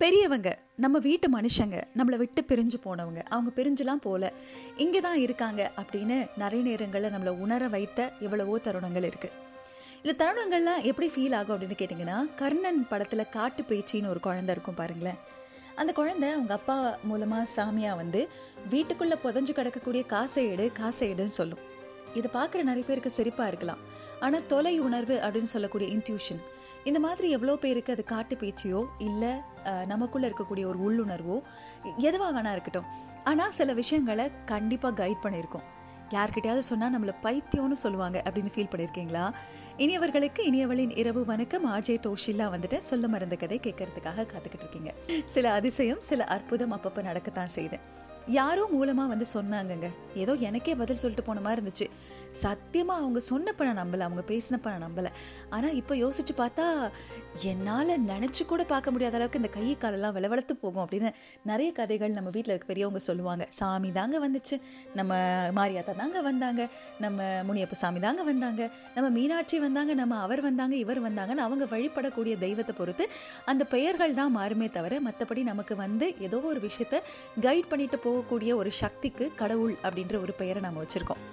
பெரியவங்க நம்ம வீட்டு மனுஷங்க நம்மளை விட்டு பிரிஞ்சு போனவங்க அவங்க பிரிஞ்சுலாம் போல. இங்கே தான் இருக்காங்க அப்படின்னு நிறைய நேரங்களில் நம்மளை உணர வைத்த எவ்வளவோ தருணங்கள் இருக்குது இந்த தருணங்கள்லாம் எப்படி ஃபீல் ஆகும் அப்படின்னு கேட்டிங்கன்னா கர்ணன் படத்தில் காட்டு பேச்சின்னு ஒரு குழந்தை இருக்கும் பாருங்களேன். அந்த குழந்தை அவங்க அப்பா மூலமாக சாமியாக வந்து வீட்டுக்குள்ளே புதஞ்சு கிடக்கக்கூடிய காசை எடு காசை எடுன்னு சொல்லும். இதை பார்க்குற நிறைய பேருக்கு சிரிப்பாக இருக்கலாம். ஆனால் தொலை உணர்வு அப்படின்னு சொல்லக்கூடிய இன்ட்யூஷன் இந்த மாதிரி எவ்வளோ பேருக்கு அது காட்டு பேச்சியோ இல்லை நமக்குள்ளே இருக்கக்கூடிய ஒரு உள்ளுணர்வோ எதுவாக வேணா இருக்கட்டும். ஆனால் சில விஷயங்களை கண்டிப்பாக கைட் பண்ணியிருக்கோம். யார்கிட்டயாவது சொன்னால் நம்மளை பைத்தியம்னு சொல்லுவாங்க அப்படின்னு ஃபீல் பண்ணியிருக்கீங்களா? இனியவர்களுக்கு இனியவளின் இரவு வணக்கம். ஆர்ஜே டோஷில்லா வந்துட்டு சொல்ல மறந்த கதை கேட்கறதுக்காக காத்துக்கிட்டு இருக்கீங்க. சில அதிசயம் சில அற்புதம் அப்பப்போ நடக்கத்தான் செய்தேன் யாரோ மூலமாக வந்து சொன்னாங்கங்க. ஏதோ எனக்கே பதில் சொல்லிட்டு போன மாதிரி இருந்துச்சு. சத்தியமாக அவங்க சொன்னப்ப நான் நம்பலை. அவங்க பேசினப்ப நான் நம்பலை. ஆனால் இப்போ யோசிச்சு பார்த்தா என்னால் நினச்சி கூட பார்க்க முடியாத அளவுக்கு இந்த கை காலெல்லாம் விளவளத்து போகும் அப்படின்னு நிறைய கதைகள் நம்ம வீட்டில் இருக்க பெரியவங்க சொல்லுவாங்க. சாமி தாங்க வந்துச்சு. நம்ம மாரியாத்தா தாங்க வந்தாங்க. நம்ம முனியப்ப சாமி தாங்க வந்தாங்க. நம்ம மீனாட்சி வந்தாங்க. நம்ம அவர் வந்தாங்க. இவர் வந்தாங்கன்னு அவங்க வழிபடக்கூடிய தெய்வத்தை பொறுத்து அந்த பெயர்கள் தான் மாறுமே தவிர மற்றபடி நமக்கு வந்து ஏதோ ஒரு விஷயத்த கைட் பண்ணிட்டு போகக்கூடிய ஒரு சக்திக்கு கடவுள் அப்படின்ற ஒரு பெயரை நம்ம வச்சுருக்கோம்.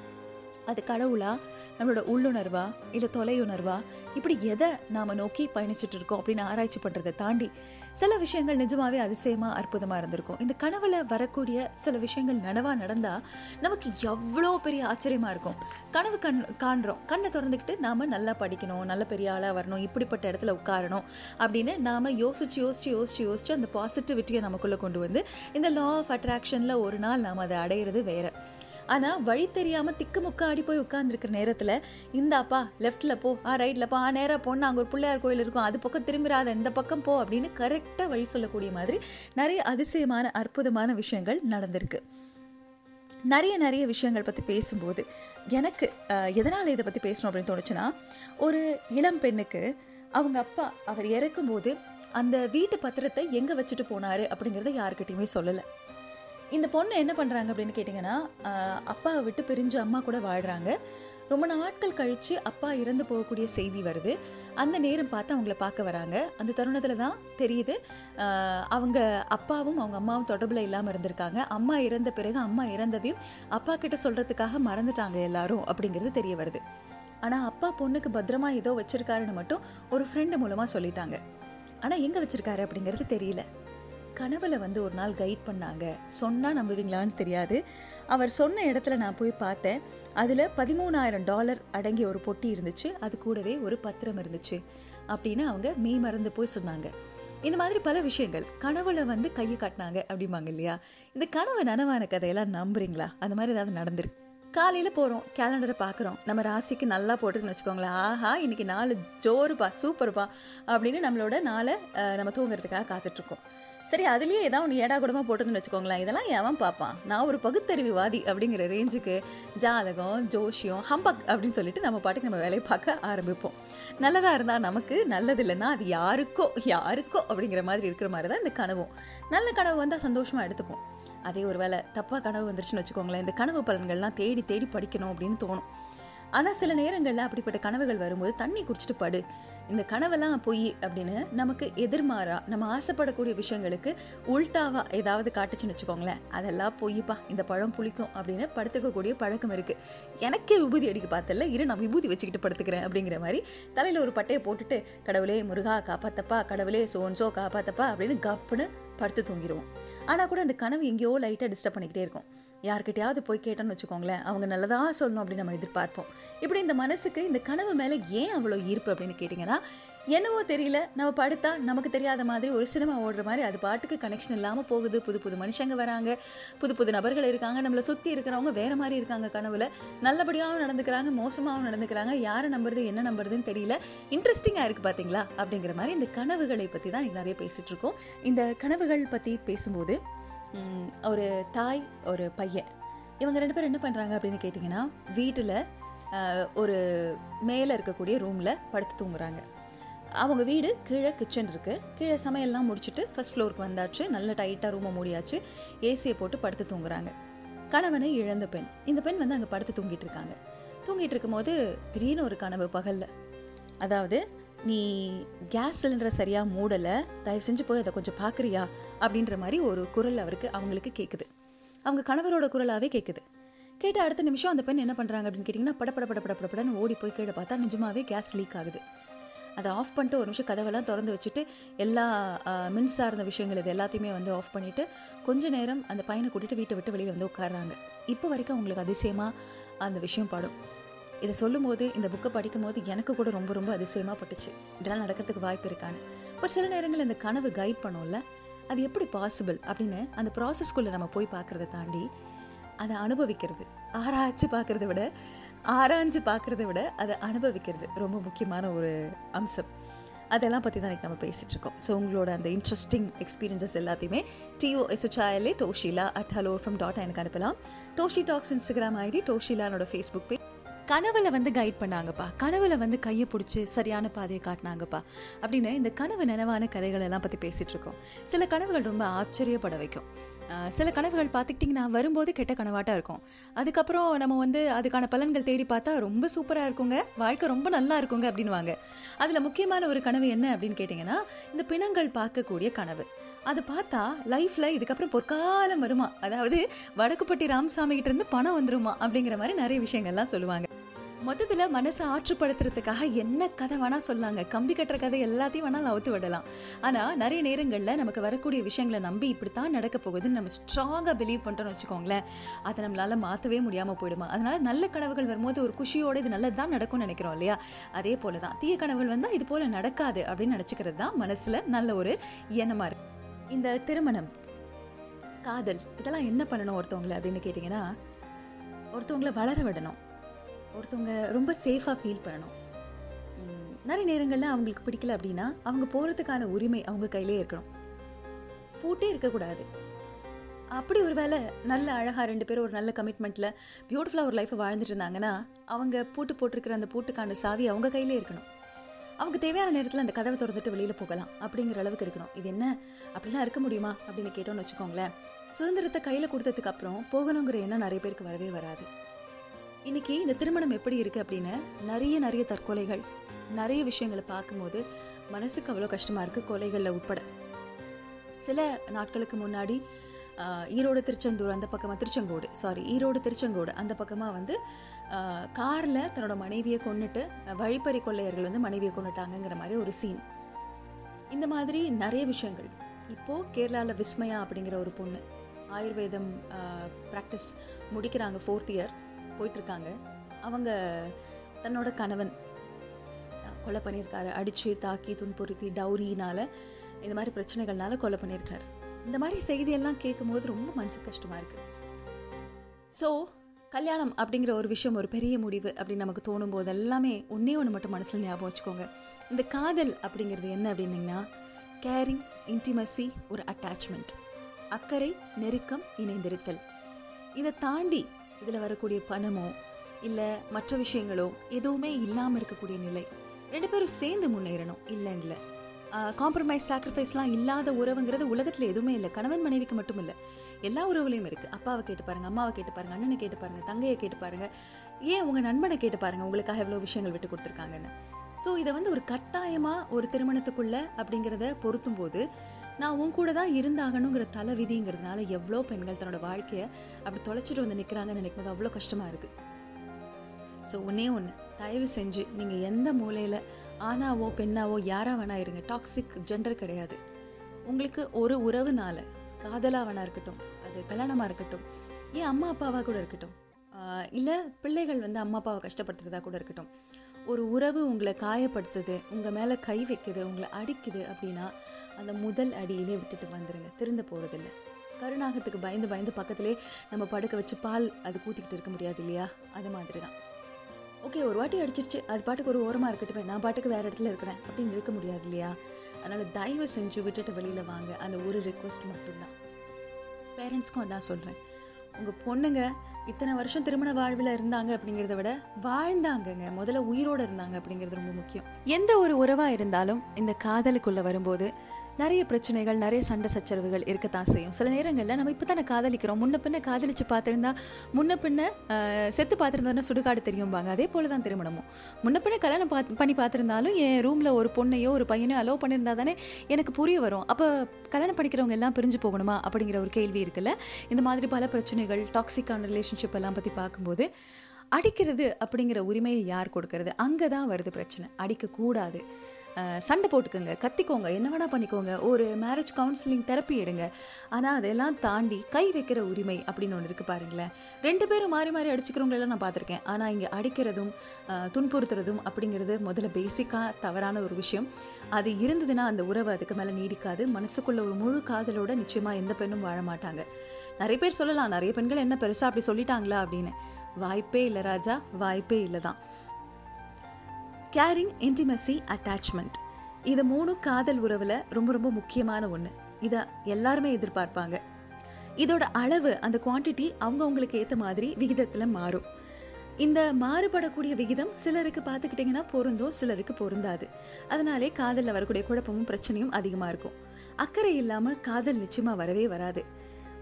அது கடவுளா? நம்மளோட உள்ளுணர்வா? இல்லை தொலையுணர்வா? இப்படி எதை நாம் நோக்கி பயணிச்சுட்டு இருக்கோம் அப்படின்னு ஆராய்ச்சி பண்ணுறதை தாண்டி சில விஷயங்கள் நிஜமாவே அதிசயமாக அற்புதமாக இருந்திருக்கும். இந்த கனவுல வரக்கூடிய சில விஷயங்கள் நனவாக நடந்தால் நமக்கு எவ்வளோ பெரிய ஆச்சரியமாக இருக்கும். கனவு கண் காண்றோம். கண்ணை திறந்துக்கிட்டு நாம் நல்லா படிக்கணும் நல்ல பெரிய ஆளாக வரணும் இப்படிப்பட்ட இடத்துல உட்காரணும் அப்படின்னு நாம் யோசிச்சு யோசிச்சு யோசிச்சு யோசிச்சு அந்த பாசிட்டிவிட்டியை நமக்குள்ளே கொண்டு வந்து இந்த லா ஆஃப் அட்ராக்ஷனில் ஒரு நாள் நாம் அதை அடையிறது வேற. ஆனால் வழி தெரியாமல் திக்கு முக்கா ஆடி போய் உட்காந்துருக்கிற நேரத்தில் இந்தாப்பா லெஃப்ட்டில் போ ஆ ரைட்டில் போ ஆ நேராக போனா அங்கே ஒரு பிள்ளையார் கோயில் இருக்கும் அது பக்கம் திரும்பிடாத இந்த பக்கம் போ அப்படின்னு கரெக்டாக வழி சொல்லக்கூடிய மாதிரி நிறைய அதிசயமான அற்புதமான விஷயங்கள் நடந்திருக்கு. நிறைய நிறைய விஷயங்கள் பற்றி பேசும்போது எனக்கு எதனால் இதை பற்றி பேசணும் அப்படின்னு தோணுச்சுன்னா ஒரு இளம் பெண்ணுக்கு அவங்க அப்பா அவர் இறக்கும்போது அந்த வீட்டு பத்திரத்தை எங்கே வச்சுட்டு போனார் அப்படிங்கிறத யாருக்கிட்டையுமே சொல்லலை. இந்த பொண்ணு என்ன பண்ணுறாங்க அப்படின்னு கேட்டிங்கன்னா அப்பாவை விட்டு பிரிஞ்சு அம்மா கூட வாழ்கிறாங்க ரொம்ப நாட்கள் கழித்து அப்பா இறந்து போகக்கூடிய செய்தி வருது. அந்த நேரம் பார்த்து அவங்கள பார்க்க வராங்க. அந்த தருணத்தில் தான் தெரியுது. அவங்க அப்பாவும் அவங்க அம்மாவும் தொடர்பில் இல்லாமல் இருந்திருக்காங்க. அம்மா இறந்த பிறகு அம்மா இறந்ததையும் அப்பா கிட்ட சொல்கிறதுக்காக மறந்துட்டாங்க எல்லாரும் அப்படிங்கிறது தெரிய வருது. ஆனால் அப்பா பொண்ணுக்கு பத்திரமா ஏதோ வச்சுருக்காருன்னு மட்டும் ஒரு ஃப்ரெண்டு மூலமாக சொல்லிட்டாங்க. ஆனால் எங்கே வச்சுருக்காரு அப்படிங்கிறது தெரியல. கனவுல வந்து ஒரு நாள் கைட் பண்ணாங்க. சொன்னால் நம்புவீங்களான்னு தெரியாது. அவர் சொன்ன இடத்துல நான் போய் பார்த்தேன். அதில் பதிமூணாயிரம் டாலர் அடங்கிய ஒரு பொட்டி இருந்துச்சு. அது கூடவே ஒரு பத்திரம் இருந்துச்சு. அப்படின்னு அவங்க மெய் மறந்து போய் சொன்னாங்க. இந்த மாதிரி பல விஷயங்கள். கனவுல வந்து கையை காட்டினாங்க அப்படிம்பாங்க இல்லையா? இந்த கனவு நனவான கதையெல்லாம் நம்புறீங்களா? அந்த மாதிரி ஏதாவது நடந்திருக்கு. காலையில் போகிறோம் கேலண்டரை பார்க்குறோம். நம்ம ராசிக்கு நல்லா போட்டுருக்குன்னு வச்சுக்கோங்களேன். ஆஹா இன்னைக்கு நாலு ஜோருப்பா சூப்பர்ப்பா அப்படின்னு நம்மளோட நாளை நம்ம தூங்குறதுக்காக காத்துட்ருக்கோம். சரி அதுலேயே ஏதாவது ஒன்று ஏடா கூடமாக போட்டுருந்துன்னு வச்சுக்கோங்களேன். இதெல்லாம் எவன் பார்ப்பான் நான் ஒரு பகுத்தறிவுவாதி அப்படிங்கிற ரேஞ்சுக்கு ஜாதகம் ஜோஷியம் ஹம்பக் அப்படின்னு சொல்லிட்டு நம்ம பாட்டுக்கு நம்ம வேலையை பார்க்க ஆரம்பிப்போம். நல்லதாக இருந்தால் நமக்கு நல்லது இல்லைன்னா அது யாருக்கோ யாருக்கோ அப்படிங்கிற மாதிரி இருக்கிற மாதிரி தான் இந்த கனவும். நல்ல கனவு வந்தால் சந்தோஷமாக எடுத்துப்போம். அதே ஒரு வேலை தப்பாக கனவு வந்துருச்சுன்னு வச்சுக்கோங்களேன். இந்த கனவு பலன்கள்லாம் தேடி தேடி படிக்கணும் அப்படின்னு தோணும். ஆனால் சில நேரங்களில் அப்படிப்பட்ட கனவுகள் வரும்போது தண்ணி குடிச்சிட்டு படு. இந்த கனவெல்லாம் பொய் அப்படின்னு நமக்கு எதிர்மாறா நம்ம ஆசைப்படக்கூடிய விஷயங்களுக்கு உள்டாவா ஏதாவது காட்டுச்சுன்னு வச்சுக்கோங்களேன். அதெல்லாம் பொய்ப்பா இந்த பழம் புளிக்கும் அப்படின்னு படுத்துக்கக்கூடிய பழக்கம் இருக்கு. எனக்கே விபூதி அடிக்க பார்த்தல இரு நான் விபூதி வச்சுக்கிட்டு படுத்துக்கிறேன் அப்படிங்கிற மாதிரி தலையில் ஒரு பட்டையை போட்டுட்டு கடவுளே முருகா காப்பாத்தப்பா கடவுளே சோன்சோ காப்பாத்தப்பா அப்படின்னு கப்புன்னு படுத்து தூங்கிடுவோம் ஆனால் கூட அந்த கனவு எங்கேயோ லைட்டாக டிஸ்டர்ப் பண்ணிக்கிட்டே இருக்கும். யார்கிட்டயாவது போய் கேட்டோன்னு வச்சுக்கோங்களேன் அவங்க நல்லதாக சொல்லணும் அப்படின்னு நம்ம எதிர்பார்ப்போம். இப்படி இந்த மனசுக்கு இந்த கனவு மேலே ஏன் அவ்வளோ ஈர்ப்பு அப்படின்னு கேட்டிங்கன்னா என்னவோ தெரியல நம்ம படுத்தா நமக்கு தெரியாத மாதிரி ஒரு சினிமா ஓடுற மாதிரி அது பாட்டுக்கு கனெக்ஷன் இல்லாமல் போகுது. புது புது மனுஷங்க வராங்க புது புது நபர்கள் இருக்காங்க நம்மளை சுற்றி இருக்கிறவங்க வேறு மாதிரி இருக்காங்க கனவுல. நல்லபடியாகவும் நடந்துக்கிறாங்க மோசமாகவும் நடந்துக்கிறாங்க. யாரை நம்புறது என்ன நம்புறதுன்னு தெரியல. இன்ட்ரெஸ்டிங்காக இருக்குது பார்த்தீங்களா அப்படிங்கிற மாதிரி இந்த கனவுகளை பற்றி தான் நிறைய பேசிகிட்ருக்கோம் இந்த கனவுகள் பற்றி பேசும்போது ஒரு தாய் ஒரு பையன். இவங்க ரெண்டு பேரும் என்ன பண்ணுறாங்க அப்படின்னு கேட்டிங்கன்னா வீட்டில் ஒரு மேலே இருக்கக்கூடிய ரூமில் படுத்து தூங்குறாங்க. அவங்க வீடு கீழே கிச்சன் இருக்குது கீழே சமையல்லாம் முடிச்சுட்டு ஃபஸ்ட் ஃப்ளோருக்கு வந்தாச்சு. நல்ல டைட்டாக ரூமை மூடியாச்சு. ஏசியை போட்டு படுத்து தூங்குறாங்க. கணவனை இழந்த பெண். இந்த பெண் வந்து அங்கே படுத்து தூங்கிட்டு இருக்காங்க. தூங்கிட்டு இருக்கும்போது திடீர்னு ஒரு கனவு பகலில். அதாவது நீ கேஸ் சிலிண்டரை சரியாக மூடலை தயவு செஞ்சு போய் அதை கொஞ்சம் பார்க்குறியா அப்படின்ற மாதிரி ஒரு குரல் அவருக்கு அவங்களுக்கு கேட்குது அவங்க கணவரோட குரலாகவே கேட்குது கேட்ட அடுத்த நிமிஷம் அந்த பெண் என்ன பண்ணுறாங்க அப்படின்னு கேட்டிங்கன்னா படப்பட பட பட ஓடி போய் கீழே பார்த்தா நிஜமாகவே கேஸ் லீக் ஆகுது. அதை ஆஃப் பண்ணிட்டு ஒரு நிமிஷம் கதவெல்லாம் திறந்து வச்சுட்டு எல்லா மின்சார்ந்த மின் சார்ந்த விஷயங்கள் இது எல்லாத்தையுமே வந்து ஆஃப் பண்ணிவிட்டு கொஞ்ச நேரம் அந்த பையனை கூட்டிகிட்டு வீட்டை விட்டு வெளியில் வந்து உட்கார்றாங்க. இப்போ வரைக்கும் அவங்களுக்கு அதிசயமாக அந்த விஷயம் படும். இதை சொல்லும்போது இந்த புக்கை படிக்கும்போது எனக்கு கூட ரொம்ப ரொம்ப அதிசயமாக பட்டுச்சு. இதெல்லாம் நடக்கிறதுக்கு வாய்ப்பு இருக்கான்னு. பட் சில நேரங்களில் இந்த கனவு கைட் பண்ணோம்ல அது எப்படி பாசிபிள் அப்படின்னு அந்த ப்ராசஸ்க்குள்ளே நம்ம போய் பார்க்குறத தாண்டி அதை அனுபவிக்கிறது. ஆராய்ச்சி பார்க்குறத விட ஆராய்ஞ்சு பார்க்குறத விட அதை அனுபவிக்கிறது ரொம்ப முக்கியமான ஒரு அம்சம். அதெல்லாம் பற்றி தான் இன்னைக்கு நம்ம பேசிகிட்டு இருக்கோம். ஸோ உங்களோட அந்த இன்ட்ரெஸ்டிங் எக்ஸ்பீரியன்ஸஸ் எல்லாத்தையுமே T O S H I L A Toshila at hello FM dot எனக்கு அனுப்பலாம். டோஷி டாக்ஸ் இன்ஸ்டாகிராம் ஐடி டோஷிலானோட ஃபேஸ்புக் பேஜ் கனவுல வந்து கைட் பண்ணாங்கப்பா. கனவுல வந்து கையை பிடிச்சி சரியான பாதையை காட்டினாங்கப்பா. அப்படின்னு இந்த கனவு நினைவான கதைகள் எல்லாம் பற்றி பேசிட்டு இருக்கோம் சில கனவுகள் ரொம்ப ஆச்சரியப்பட வைக்கும். சில கனவுகள் பார்த்துக்கிட்டிங்கன்னா வரும்போது கெட்ட கனவாட்டாக இருக்கும். அதுக்கப்புறம் நம்ம வந்து அதுக்கான பலன்கள் தேடி பார்த்தா ரொம்ப சூப்பராக இருக்குங்க. வாழ்க்கை ரொம்ப நல்லா இருக்குங்க அப்படின்வாங்க அதில் முக்கியமான ஒரு கனவு என்ன அப்படின்னு கேட்டிங்கன்னா இந்த பிணங்கள் பார்க்கக்கூடிய கனவு. அதை பார்த்தா லைஃப்ல இதுக்கப்புறம் பொற்காலம் வருமா? அதாவது வடக்குப்பட்டி ராமசாமி கிட்ட இருந்து பணம் வந்துருமா? அப்படிங்கிற மாதிரி நிறைய விஷயங்கள்லாம் சொல்லுவாங்க. மொத்தத்தில் மனசை ஆற்றுப்படுத்துறதுக்காக என்ன கதை வேணால் சொல்லாங்க. கம்பி கட்டுற கதை எல்லாத்தையும் வேணாலும் அவுத்து விடலாம் ஆனால் நிறைய நேரங்களில் நமக்கு வரக்கூடிய விஷயங்களை நம்பி இப்படித்தான் நடக்க போகுதுன்னு நம்ம ஸ்ட்ராங்காக பிலீவ் பண்ணுறோம்னு வச்சுக்கோங்களேன். அதை நம்மளால் மாற்றவே முடியாமல் போயிடுமா? அதனால் நல்ல கனவுகள் வரும்போது ஒரு குஷியோடு இது நல்லது தான் நடக்கும்னு நினைக்கிறோம் இல்லையா? அதே போல தான் தீய கனவுகள் வந்தால் இது போல் நடக்காது அப்படின்னு நினச்சிக்கிறது தான் மனசில் நல்ல ஒரு எண்ணமாக இருக்கு. இந்த திருமணம் காதல் இதெல்லாம் என்ன பண்ணணும் ஒருத்தவங்களை அப்படின்னு கேட்டிங்கன்னா ஒருத்தவங்களை வளர விடணும். ஒருத்தவங்க ரொம்ப சேஃபாக ஃபீல் பண்ணணும். நிறைய நேரங்களில் அவங்களுக்கு பிடிக்கல அப்படின்னா அவங்க போகிறதுக்கான உரிமை அவங்க கையிலே இருக்கணும். பூட்டே இருக்கக்கூடாது. அப்படி ஒரு வேளை நல்ல அழகாக ரெண்டு பேரும் ஒரு நல்ல கமிட்மெண்ட்டில் பியூட்டிஃபுல்லாக ஒரு லைஃப்பை வாழ்ந்துட்டு இருந்தாங்கன்னா அவங்க பூட்டு போட்டிருக்கிற அந்த பூட்டுக்கான சாவி அவங்க கையிலே இருக்கணும். அவங்க தேவையான நேரத்தில் அந்த கதவை திறந்துட்டு வெளியில் போகலாம் அப்படிங்கிற அளவுக்கு இருக்கணும். இது என்ன? அப்படிலாம் இருக்க முடியுமா? அப்படின்னு கேட்டோம்னு வச்சுக்கோங்களேன். சுதந்திரத்தை கையில் கொடுத்ததுக்கு அப்புறம் போகணுங்கிற எண்ணம் நிறைய பேருக்கு வரவே வராது. இன்னைக்கு இந்த திருமணம் எப்படி இருக்கு அப்படின்னு நிறைய நிறைய தற்கொலைகள் நிறைய விஷயங்களை பார்க்கும்போது மனசுக்கு அவ்வளோ கஷ்டமா இருக்கு கொலைகளில் உட்பட. சில நாட்களுக்கு முன்னாடி ஈரோடு திருச்செந்தூர் அந்த பக்கமாக திருச்செங்கோடு சாரி ஈரோடு திருச்செங்கோடு அந்த பக்கமாக வந்து காரில் தன்னோட மனைவியை கொண்டுட்டு வழிப்பறி கொள்ளையர்கள் வந்து மனைவியை கொண்டுட்டாங்கங்கிற மாதிரி ஒரு சீன் இந்த மாதிரி நிறைய விஷயங்கள். இப்போது கேரளாவில் விஸ்மயா அப்படிங்கிற ஒரு பொண்ணு ஆயுர்வேதம் ப்ராக்டிஸ் முடிக்கிறாங்க ஃபோர்த் இயர் போயிட்டுருக்காங்க. அவங்க தன்னோட கணவன் கொலை பண்ணியிருக்காரு. அடித்து தாக்கி துன்புறுத்தி டௌரியினால் இந்த மாதிரி பிரச்சனைகள்னால கொலை பண்ணியிருக்காரு. இந்த மாதிரி செய்தியெல்லாம் கேட்கும்போது ரொம்ப மனசு கஷ்டமாக இருக்குது ஸோ கல்யாணம் அப்படிங்கிற ஒரு விஷயம் ஒரு பெரிய முடிவு அப்படின்னு நமக்கு தோணும் போது எல்லாமே ஒன்றே ஒன்று மட்டும் மனசில் ஞாபகம் வச்சுக்கோங்க. இந்த காதல் அப்படிங்கிறது என்ன அப்படின்னிங்கன்னா கேரிங் இன்டிமசி ஒரு அட்டாச்மெண்ட் அக்கறை நெருக்கம் இணைந்திருத்தல். இதை தாண்டி இதில் வரக்கூடிய பணமோ இல்லை மற்ற விஷயங்களோ எதுவுமே இல்லாமல் இருக்கக்கூடிய நிலை. ரெண்டு பேரும் சேர்ந்து முன்னேறணும் இல்லைங்கள. காம்ப்ரமைஸ் சாக்ரிஃபைஸ்லாம் இல்லாத உறவுங்கிறது உலகத்தில் எதுவுமே இல்லை. கணவன் மனைவிக்கு மட்டும் இல்லை. எல்லா உறவுலையும் இருக்குது அப்பாவை கேட்டு பாருங்க அம்மாவை கேட்டு பாருங்க அண்ணனை கேட்டு பாருங்க தங்கையை கேட்டு பாருங்க. ஏன் உங்கள் நண்பனை கேட்டு பாருங்க உங்களுக்காக எவ்வளோ விஷயங்கள் விட்டு கொடுத்துருக்காங்கன்னு. ஸோ இதை வந்து ஒரு கட்டாயமாக ஒரு திருமணத்துக்குள்ள அப்படிங்கிறத பொருத்தும் போது நான் உன் கூட தான் இருந்தாகணுங்கிற தலை விதிங்கிறதுனால எவ்வளோ பெண்கள் தன்னோட வாழ்க்கையை அப்படி தொலைச்சிட்டு வந்து நிற்கிறாங்கன்னு நினைக்கும் போது அவ்வளோ கஷ்டமாக இருக்குது ஸோ ஒன்றே ஒன்று தயவு செஞ்சு நீங்கள் எந்த மூலையில் ஆணாவோ பெண்ணாவோ யாராக வேணா இருங்க. டாக்ஸிக் ஜெண்டர் கிடையாது. உங்களுக்கு ஒரு உறவுனால காதலாக வேணா இருக்கட்டும் அது கல்யாணமாக இருக்கட்டும் ஏன் அம்மா அப்பாவாக கூட இருக்கட்டும் இல்லை பிள்ளைகள் வந்து அம்மா அப்பாவை கஷ்டப்படுத்துறதா கூட இருக்கட்டும் ஒரு உறவு உங்களை காயப்படுத்துது உங்கள் மேலே கை வைக்குது உங்களை அடிக்குது அப்படின்னா அந்த முதல் அடியிலே விட்டுட்டு வந்துடுங்க திருந்து போகிறதில்ல கருணாகத்துக்கு பயந்து பயந்து பக்கத்திலே நம்ம படுக்க வச்சு பால் அது கூத்திக்கிட்டு இருக்க முடியாது இல்லையா? அது மாதிரி தான் ஓகே ஒரு வாட்டி அடிச்சிருச்சு. அது பாட்டுக்கு ஒரு ஓரமாக இருக்கட்டும் நான் பாட்டுக்கு வேறு இடத்துல இருக்கிறேன். அப்படின்னு இருக்க முடியாது இல்லையா? அதனால் தயவு செஞ்சு விட்டுட்டு வெளியில் வாங்க. அந்த ஒரு ரிக்வஸ்ட் மட்டும்தான். பேரண்ட்ஸ்க்கும் அதான் சொல்கிறேன் உங்கள் பொண்ணுங்க இத்தனை வருஷம் திருமண வாழ்வில் இருந்தாங்க அப்படிங்கிறத விட வாழ்ந்தாங்கங்க. முதல்ல உயிரோடு இருந்தாங்க அப்படிங்கிறது ரொம்ப முக்கியம். எந்த ஒரு உறவாக இருந்தாலும் இந்த காதலுக்குள்ளே வரும்போது நிறைய பிரச்சனைகள் நிறைய சண்டை சச்சரவுகள் இருக்கத்தான் செய்யும். சில நேரங்களில் நம்ம இப்போ தானே காதலிக்கிறோம். முன்ன பின்ன காதலிச்சு பார்த்துருந்தா முன்ன பின்ன செத்து பார்த்துருந்தா சுடுகாடு தெரியும்பாங்க. அதே போல தான் திருமணமும். முன்ன பின்ன கல்யாணம் பார்த்து பண்ணி பார்த்துருந்தாலும் என் ரூமில் ஒரு பொண்ணையோ ஒரு பையனையோ அலோவ் பண்ணியிருந்தா தானே எனக்கு புரிய வரும். அப்போ கல்யாணம் படிக்கிறவங்க எல்லாம் பிரிஞ்சு போகணுமா அப்படிங்கிற ஒரு கேள்வி இருக்குல்ல. இந்த மாதிரி பல பிரச்சனைகள் டாக்ஸிக்கான ரிலேஷன்ஷிப் எல்லாம் பற்றி பார்க்கும்போது அடிக்கிறது அப்படிங்கிற உரிமையை யார் கொடுக்கறது? அங்கே தான் வருது பிரச்சனை. அடிக்கக்கூடாது. சண்டை போட்டுக்கோங்க கத்திக்கோங்க என்ன வேணா பண்ணிக்கோங்க ஒரு மேரேஜ் கவுன்சிலிங் தெரப்பி எடுங்க. ஆனால் அதெல்லாம் தாண்டி கை வைக்கிற உரிமை அப்படின்னு ஒன்று இருக்குது பாருங்களேன். ரெண்டு பேரும் மாறி மாறி அடிச்சுக்கிறவங்களெல்லாம் நான் பார்த்துருக்கேன். ஆனால் இங்கே அடிக்கிறதும் துன்புறுத்துறதும் அப்படிங்கிறது முதல்ல பேசிக்காக தவறான ஒரு விஷயம். அது இருந்ததுன்னா அந்த உறவு அதுக்கு மேலே நீடிக்காது. மனசுக்குள்ள ஒரு முழு காதலோட நிச்சயமாக எந்த பெண்ணும் வாழ மாட்டாங்க. நிறைய பேர் சொல்லலாம் நிறைய பெண்கள் என்ன பெருசாக அப்படி சொல்லிட்டாங்களா அப்படின்னு. வாய்ப்பே இல்லை ராஜா வாய்ப்பே இல்லை தான் கேரிங் இன்டிமசி அட்டாச்மெண்ட் இது மூணும் காதல் உறவில் ரொம்ப ரொம்ப முக்கியமான ஒன்று இதை எல்லாருமே எதிர்பார்ப்பாங்க. இதோட அளவு அந்த குவான்டிட்டி அவங்கவுங்களுக்கு ஏற்ற மாதிரி விகிதத்தில் மாறும். இந்த மாறுபடக்கூடிய விகிதம் சிலருக்கு பார்த்துக்கிட்டிங்கன்னா பொருந்தும் சிலருக்கு பொருந்தாது. அதனாலே காதலில் வரக்கூடிய குழப்பமும் பிரச்சனையும் அதிகமாக இருக்கும். அக்கறை இல்லாமல் காதல் நிச்சயமாக வரவே வராது.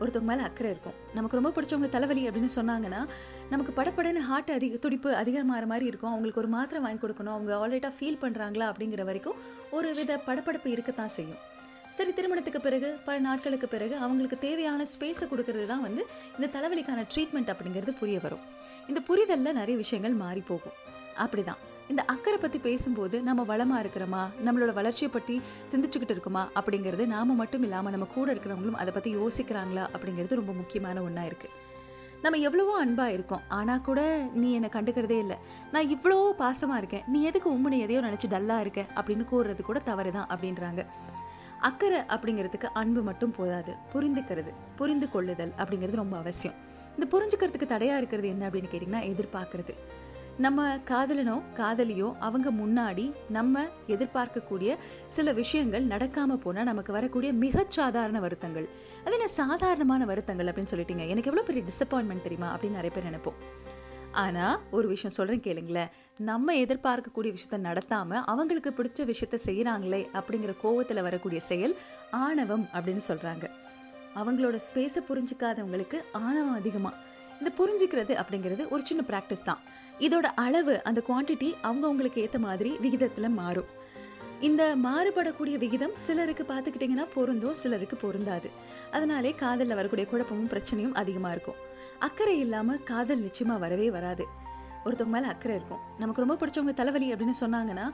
ஒருத்தவங்க மேலே அக்கறை இருக்கும். நமக்கு ரொம்ப பிடிச்சவங்க தலைவலி அப்படின்னு சொன்னாங்கன்னா நமக்கு படப்படன்னு ஹார்ட் அதிக துடிப்பு அதிகமாகிற மாதிரி இருக்கும். அவங்களுக்கு ஒரு மாத்திரை வாங்கி கொடுக்கணும். அவங்க ஆல்ரெடியாக ஃபீல் பண்ணுறாங்களா அப்படிங்கிற வரைக்கும் ஒரு வித படப்படப்பு இருக்கத்தான் செய்யும். சரி திருமணத்துக்கு பிறகு பல நாட்களுக்கு பிறகு அவங்களுக்கு தேவையான ஸ்பேஸை கொடுக்கறது தான் வந்து இந்த தலைவலிக்கான ட்ரீட்மெண்ட் அப்படிங்கிறது புரிய வரும். இந்த புரிதலில் நிறைய விஷயங்கள் மாறி போகும். அப்படிதான். இந்த அக்கறை பற்றி பேசும்போது நம்ம வளமா இருக்கிறோமா? நம்மளோட வளர்ச்சியை பற்றி சிந்திச்சுக்கிட்டு இருக்குமா? அப்படிங்கிறது நாம மட்டும் இல்லாமல் நம்ம கூட இருக்கிறவங்களும் அதை பற்றி யோசிக்கிறாங்களா? அப்படிங்கிறது ரொம்ப முக்கியமான ஒன்றா இருக்குது நம்ம எவ்வளவோ அன்பா இருக்கோம். ஆனா கூட நீ என்னை கண்டுக்கிறதே இல்லை. நான் இவ்வளோ பாசமா இருக்கேன். நீ எதுக்கு உண்மை எதையோ நினைச்சு டல்லா இருக்க? அப்படின்னு கூறுறது கூட தவறுதான் அப்படின்றாங்க. அக்கறை அப்படிங்கிறதுக்கு அன்பு மட்டும் போதாது. புரிந்துக்கிறது புரிந்து கொள்ளுதல் அப்படிங்கிறது ரொம்ப அவசியம். இந்த புரிஞ்சுக்கிறதுக்கு தடையா இருக்கிறது என்ன அப்படின்னு கேட்டிங்கன்னா எதிர்பார்க்கறது. நம்ம காதலனோ காதலியோ அவங்க முன்னாடி நம்ம எதிர்பார்க்கக்கூடிய சில விஷயங்கள் நடக்காம போனால் நமக்கு வரக்கூடிய மிக சாதாரண வருத்தங்கள். அது என்ன சாதாரணமான வருத்தங்கள் அப்படின்னு சொல்லிட்டீங்க. எனக்கு எவ்வளோ பெரிய டிசப்பாயின்மெண்ட் தெரியுமா? அப்படின்னு நிறைய பேர் நினைப்போம். ஆனால் ஒரு விஷயம் சொல்கிறேன் கேளுங்களேன். நம்ம எதிர்பார்க்கக்கூடிய விஷயத்த நடத்தாமல் அவங்களுக்கு பிடிச்ச விஷயத்த செய்கிறாங்களே அப்படிங்கிற கோவத்தில் வரக்கூடிய செயல் ஆணவம் அப்படின்னு சொல்கிறாங்க அவங்களோட ஸ்பேஸை புரிஞ்சுக்காதவங்களுக்கு ஆணவம் அதிகமாக இந்த புரிஞ்சுக்கிறது அப்படிங்கிறது ஒரு சின்ன ப்ராக்டிஸ் தான். இதோட அளவு அந்த குவாண்டிட்டி அவங்கவுங்களுக்கு ஏற்ற மாதிரி விகிதத்தில் மாறும். இந்த மாறுபடக்கூடிய விகிதம் சிலருக்கு பார்த்துக்கிட்டிங்கன்னா பொருந்தும் சிலருக்கு பொருந்தாது. அதனாலே காதலில் வரக்கூடிய குழப்பமும் பிரச்சனையும் அதிகமாக இருக்கும். அக்கறை இல்லாமல் காதல் நிச்சயமாக வரவே வராது. ஒருத்தவங்க மேலே அக்கறை இருக்கும். நமக்கு ரொம்ப பிடிச்சவங்க தலைவலி அப்படின்னு சொன்னாங்கன்னா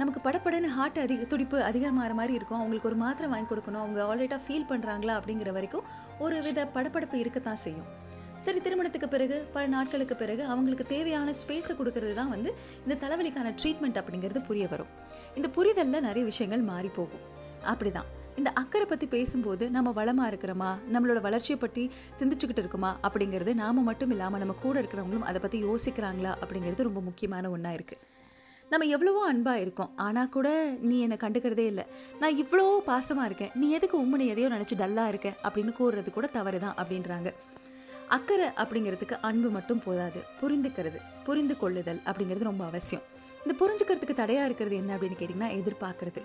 நமக்கு படப்படன்னு ஹார்ட் அதிக துடிப்பு அதிகமாகிற மாதிரி இருக்கும். அவங்களுக்கு ஒரு மாத்திரை வாங்கி கொடுக்கணும். அவங்க ஆல்ரெடியாக ஃபீல் பண்ணுறாங்களா அப்படிங்கிற வரைக்கும் ஒரு வித படப்படப்பு இருக்கத்தான் செய்யும். சரி திருமணத்துக்கு பிறகு பல நாட்களுக்கு பிறகு அவங்களுக்கு தேவையான ஸ்பேஸை கொடுக்கறது தான் வந்து இந்த தலைவலிக்கான ட்ரீட்மெண்ட் அப்படிங்கிறது புரிய வரும். இந்த புரிதலில் நிறைய விஷயங்கள் மாறி போகும். அப்படிதான். இந்த அக்கறை பற்றி பேசும்போது நம்ம வளமாக இருக்கிறோமா? நம்மளோட வளர்ச்சியை பற்றி சிந்திச்சுக்கிட்டு இருக்குமா? அப்படிங்கிறது நாம் மட்டும் இல்லாமல் நம்ம கூட இருக்கிறவங்களும் அதை பற்றி யோசிக்கிறாங்களா? அப்படிங்கிறது ரொம்ப முக்கியமான ஒன்றா இருக்குது நம்ம எவ்வளவோ அன்பாக இருக்கோம். ஆனால் கூட நீ என்னை கண்டுக்கிறதே இல்லை. நான் இவ்வளோ பாசமாக இருக்கேன். நீ எதுக்கு உண்மனை எதையோ நினச்சி டல்லாக இருக்க? அப்படின்னு கூறுறது கூட தவறு தான் அப்படின்றாங்க. அக்கறை அப்படிங்கிறதுக்கு அன்பு மட்டும் போதாது. புரிந்துக்கிறது புரிந்து கொள்ளுதல் அப்படிங்கிறது ரொம்ப அவசியம். இந்த புரிஞ்சுக்கிறதுக்கு தடையாக இருக்கிறது என்ன அப்படின்னு கேட்டிங்கன்னா எதிர்பார்க்கறது.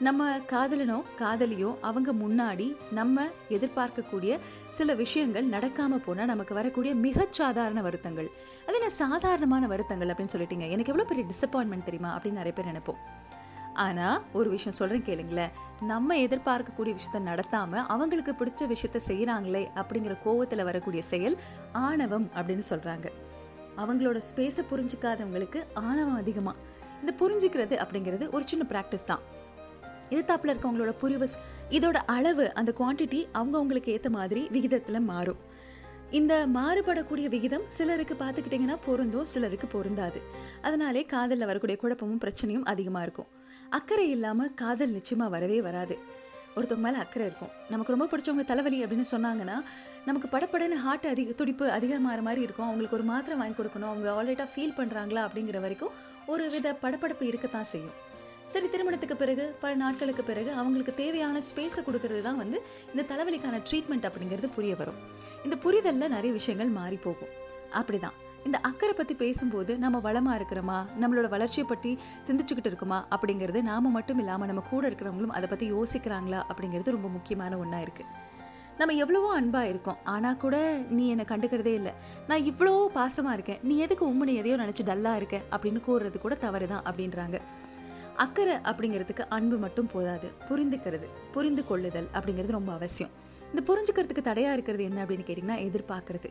நம்ம காதலனோ காதலியோ அவங்க முன்னாடி நம்ம எதிர்பார்க்கக்கூடிய சில விஷயங்கள் நடக்காமல் போனால் நமக்கு வரக்கூடிய மிகச்சாதாரண வருத்தங்கள். அது என்ன சாதாரணமான வருத்தங்கள் அப்படின்னு சொல்லிட்டீங்க. எனக்கு எவ்வளோ பெரிய டிசப்பாயின்மெண்ட் தெரியுமா அப்படின்னு நிறைய பேர் நினைப்போம். ஆனால் ஒரு விஷயம் சொல்கிறேன் கேளுங்களேன் நம்ம எதிர்பார்க்கக்கூடிய விஷயத்த நடத்தாமல் அவங்களுக்கு பிடிச்ச விஷயத்த செய்கிறாங்களே அப்படிங்கிற கோவத்தில் வரக்கூடிய செயல் ஆணவம் அப்படின்னு சொல்கிறாங்க அவங்களோட ஸ்பேஸை புரிஞ்சுக்காதவங்களுக்கு ஆணவம் அதிகமாக இந்த புரிஞ்சுக்கிறது அப்படிங்கிறது ஒரு சின்ன ப்ராக்டிஸ் தான். எதிர்த்தாப்புல இருக்கவங்களோட புரிவு இதோட அளவு அந்த குவாண்டிட்டி அவங்கவுங்களுக்கு ஏற்ற மாதிரி விகிதத்தில் மாறும். இந்த மாறுபடக்கூடிய விகிதம் சிலருக்கு பார்த்துக்கிட்டிங்கன்னா பொருந்தும் சிலருக்கு பொருந்தாது. அதனாலே காதலில் வரக்கூடிய குழப்பமும் பிரச்சனையும் அதிகமாக இருக்கும். அக்கறை இல்லாமல் காதல் நிச்சயமாக வரவே வராது. ஒருத்தவங்க மேலே அக்கறை இருக்கும். நமக்கு ரொம்ப பிடிச்சவங்க தலைவலி அப்படின்னு சொன்னாங்கன்னா நமக்கு படப்படன்னு ஹார்ட் அதிக துடிப்பு அதிகமாகிற மாதிரி இருக்கும். அவங்களுக்கு ஒரு மாத்திரை வாங்கி கொடுக்கணும். அவங்க ஆல்ரெட்டாக ஃபீல் பண்ணுறாங்களா அப்படிங்கிற வரைக்கும் ஒரு வித படப்படப்பு இருக்கத்தான் செய்யும். சரி திருமணத்துக்கு பிறகு பல நாட்களுக்கு பிறகு அவங்களுக்கு தேவையான ஸ்பேஸை கொடுக்கறது தான் வந்து இந்த தலைவலிக்கான ட்ரீட்மெண்ட் அப்படிங்கிறது புரிய வரும். இந்த புரிதலில் நிறைய விஷயங்கள் மாறி போகும். அப்படிதான். இந்த அக்கறை பற்றி பேசும்போது நம்ம வளமாக இருக்கிறோமா? நம்மளோட வளர்ச்சியை பற்றி சிந்திச்சுக்கிட்டு இருக்குமா? அப்படிங்கிறது நாம மட்டும் இல்லாமல் நம்ம கூட இருக்கிறவங்களும் அதை பற்றி யோசிக்கிறாங்களா? அப்படிங்கிறது ரொம்ப முக்கியமான ஒன்றா இருக்குது நம்ம எவ்வளவோ அன்பாக இருக்கோம். ஆனால் கூட நீ என்னை கண்டுக்கிறதே இல்லை. நான் இவ்வளோ பாசமாக இருக்கேன். நீ எதுக்கு உண்மை எதையோ நினச்சி டல்லாக இருக்க? அப்படின்னு கூறுறது கூட தவறு தான் அப்படின்றாங்க. அக்கறை அப்படிங்கிறதுக்கு அன்பு மட்டும் போதாது. புரிந்துக்கிறது புரிந்து கொள்ளுதல் அப்படிங்கிறது ரொம்ப அவசியம். இந்த புரிஞ்சுக்கிறதுக்கு தடையாக இருக்கிறது என்ன அப்படின்னு கேட்டிங்கன்னா எதிர்பார்க்கறது.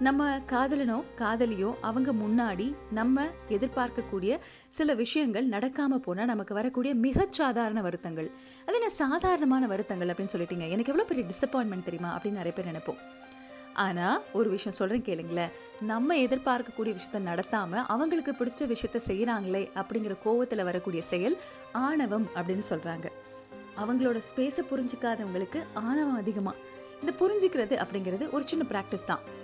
நம்ம காதலனோ காதலியோ அவங்க முன்னாடி நம்ம எதிர்பார்க்கக்கூடிய சில விஷயங்கள் நடக்காம போனால் நமக்கு வரக்கூடிய மிகச்சாதாரண வருத்தங்கள். அது என்ன சாதாரணமான வருத்தங்கள் அப்படின்னு சொல்லிட்டீங்க. எனக்கு எவ்வளோ பெரிய டிசப்பாயின்மெண்ட் தெரியுமா? அப்படின்னு நிறைய பேர் நினைப்போம். ஆனால் ஒரு விஷயம் சொல்கிறேன் கேளுங்களேன். நம்ம எதிர்பார்க்கக்கூடிய விஷயத்த நடத்தாமல் அவங்களுக்கு பிடிச்ச விஷயத்த செய்கிறாங்களே அப்படிங்கிற கோவத்தில் வரக்கூடிய செயல் ஆணவம் அப்படின்னு சொல்கிறாங்க அவங்களோட ஸ்பேஸை புரிஞ்சிக்காதவங்களுக்கு ஆணவம் அதிகமாக இந்த புரிஞ்சிக்கிறது அப்படிங்கிறது ஒரு சின்ன ப்ராக்டிஸ் தான்.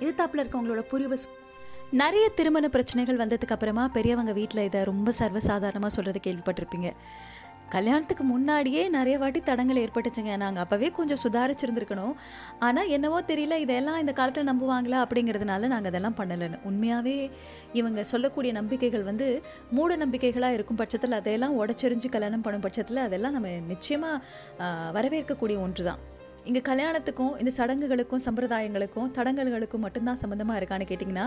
எதிர்த்தாப்புல இருக்கவங்களோட புரிவை நிறைய திருமண பிரச்சனைகள் வந்ததுக்கு அப்புறமா பெரியவங்க வீட்டில் இதை ரொம்ப சர்வசாதாரணமாக சொல்கிறது கேள்விப்பட்டிருப்பீங்க. கல்யாணத்துக்கு முன்னாடியே நிறைய வாட்டி தடங்கள் ஏற்பட்டுச்சுங்க. நாங்கள் அப்போவே கொஞ்சம் சுதாரிச்சிருந்துருக்கணும். ஆனால் என்னவோ தெரியல இதெல்லாம் இந்த காலத்தில் நம்புவாங்களா அப்படிங்கிறதுனால நாங்கள் அதெல்லாம் பண்ணலைன்னு. உண்மையாகவே இவங்க சொல்லக்கூடிய நம்பிக்கைகள் வந்து மூட நம்பிக்கைகளாக இருக்கும் பட்சத்தில் அதையெல்லாம் உடச்செறிஞ்சு கல்யாணம் பண்ணும் பட்சத்தில் அதெல்லாம் நம்ம நிச்சயமாக வரவேற்கக்கூடிய ஒன்று தான் இங்கே கல்யாணத்துக்கும் இந்த சடங்குகளுக்கும் சம்பிரதாயங்களுக்கும் தடங்கல்களுக்கும் மட்டும்தான் சம்மந்தமாக இருக்கான்னு கேட்டிங்கன்னா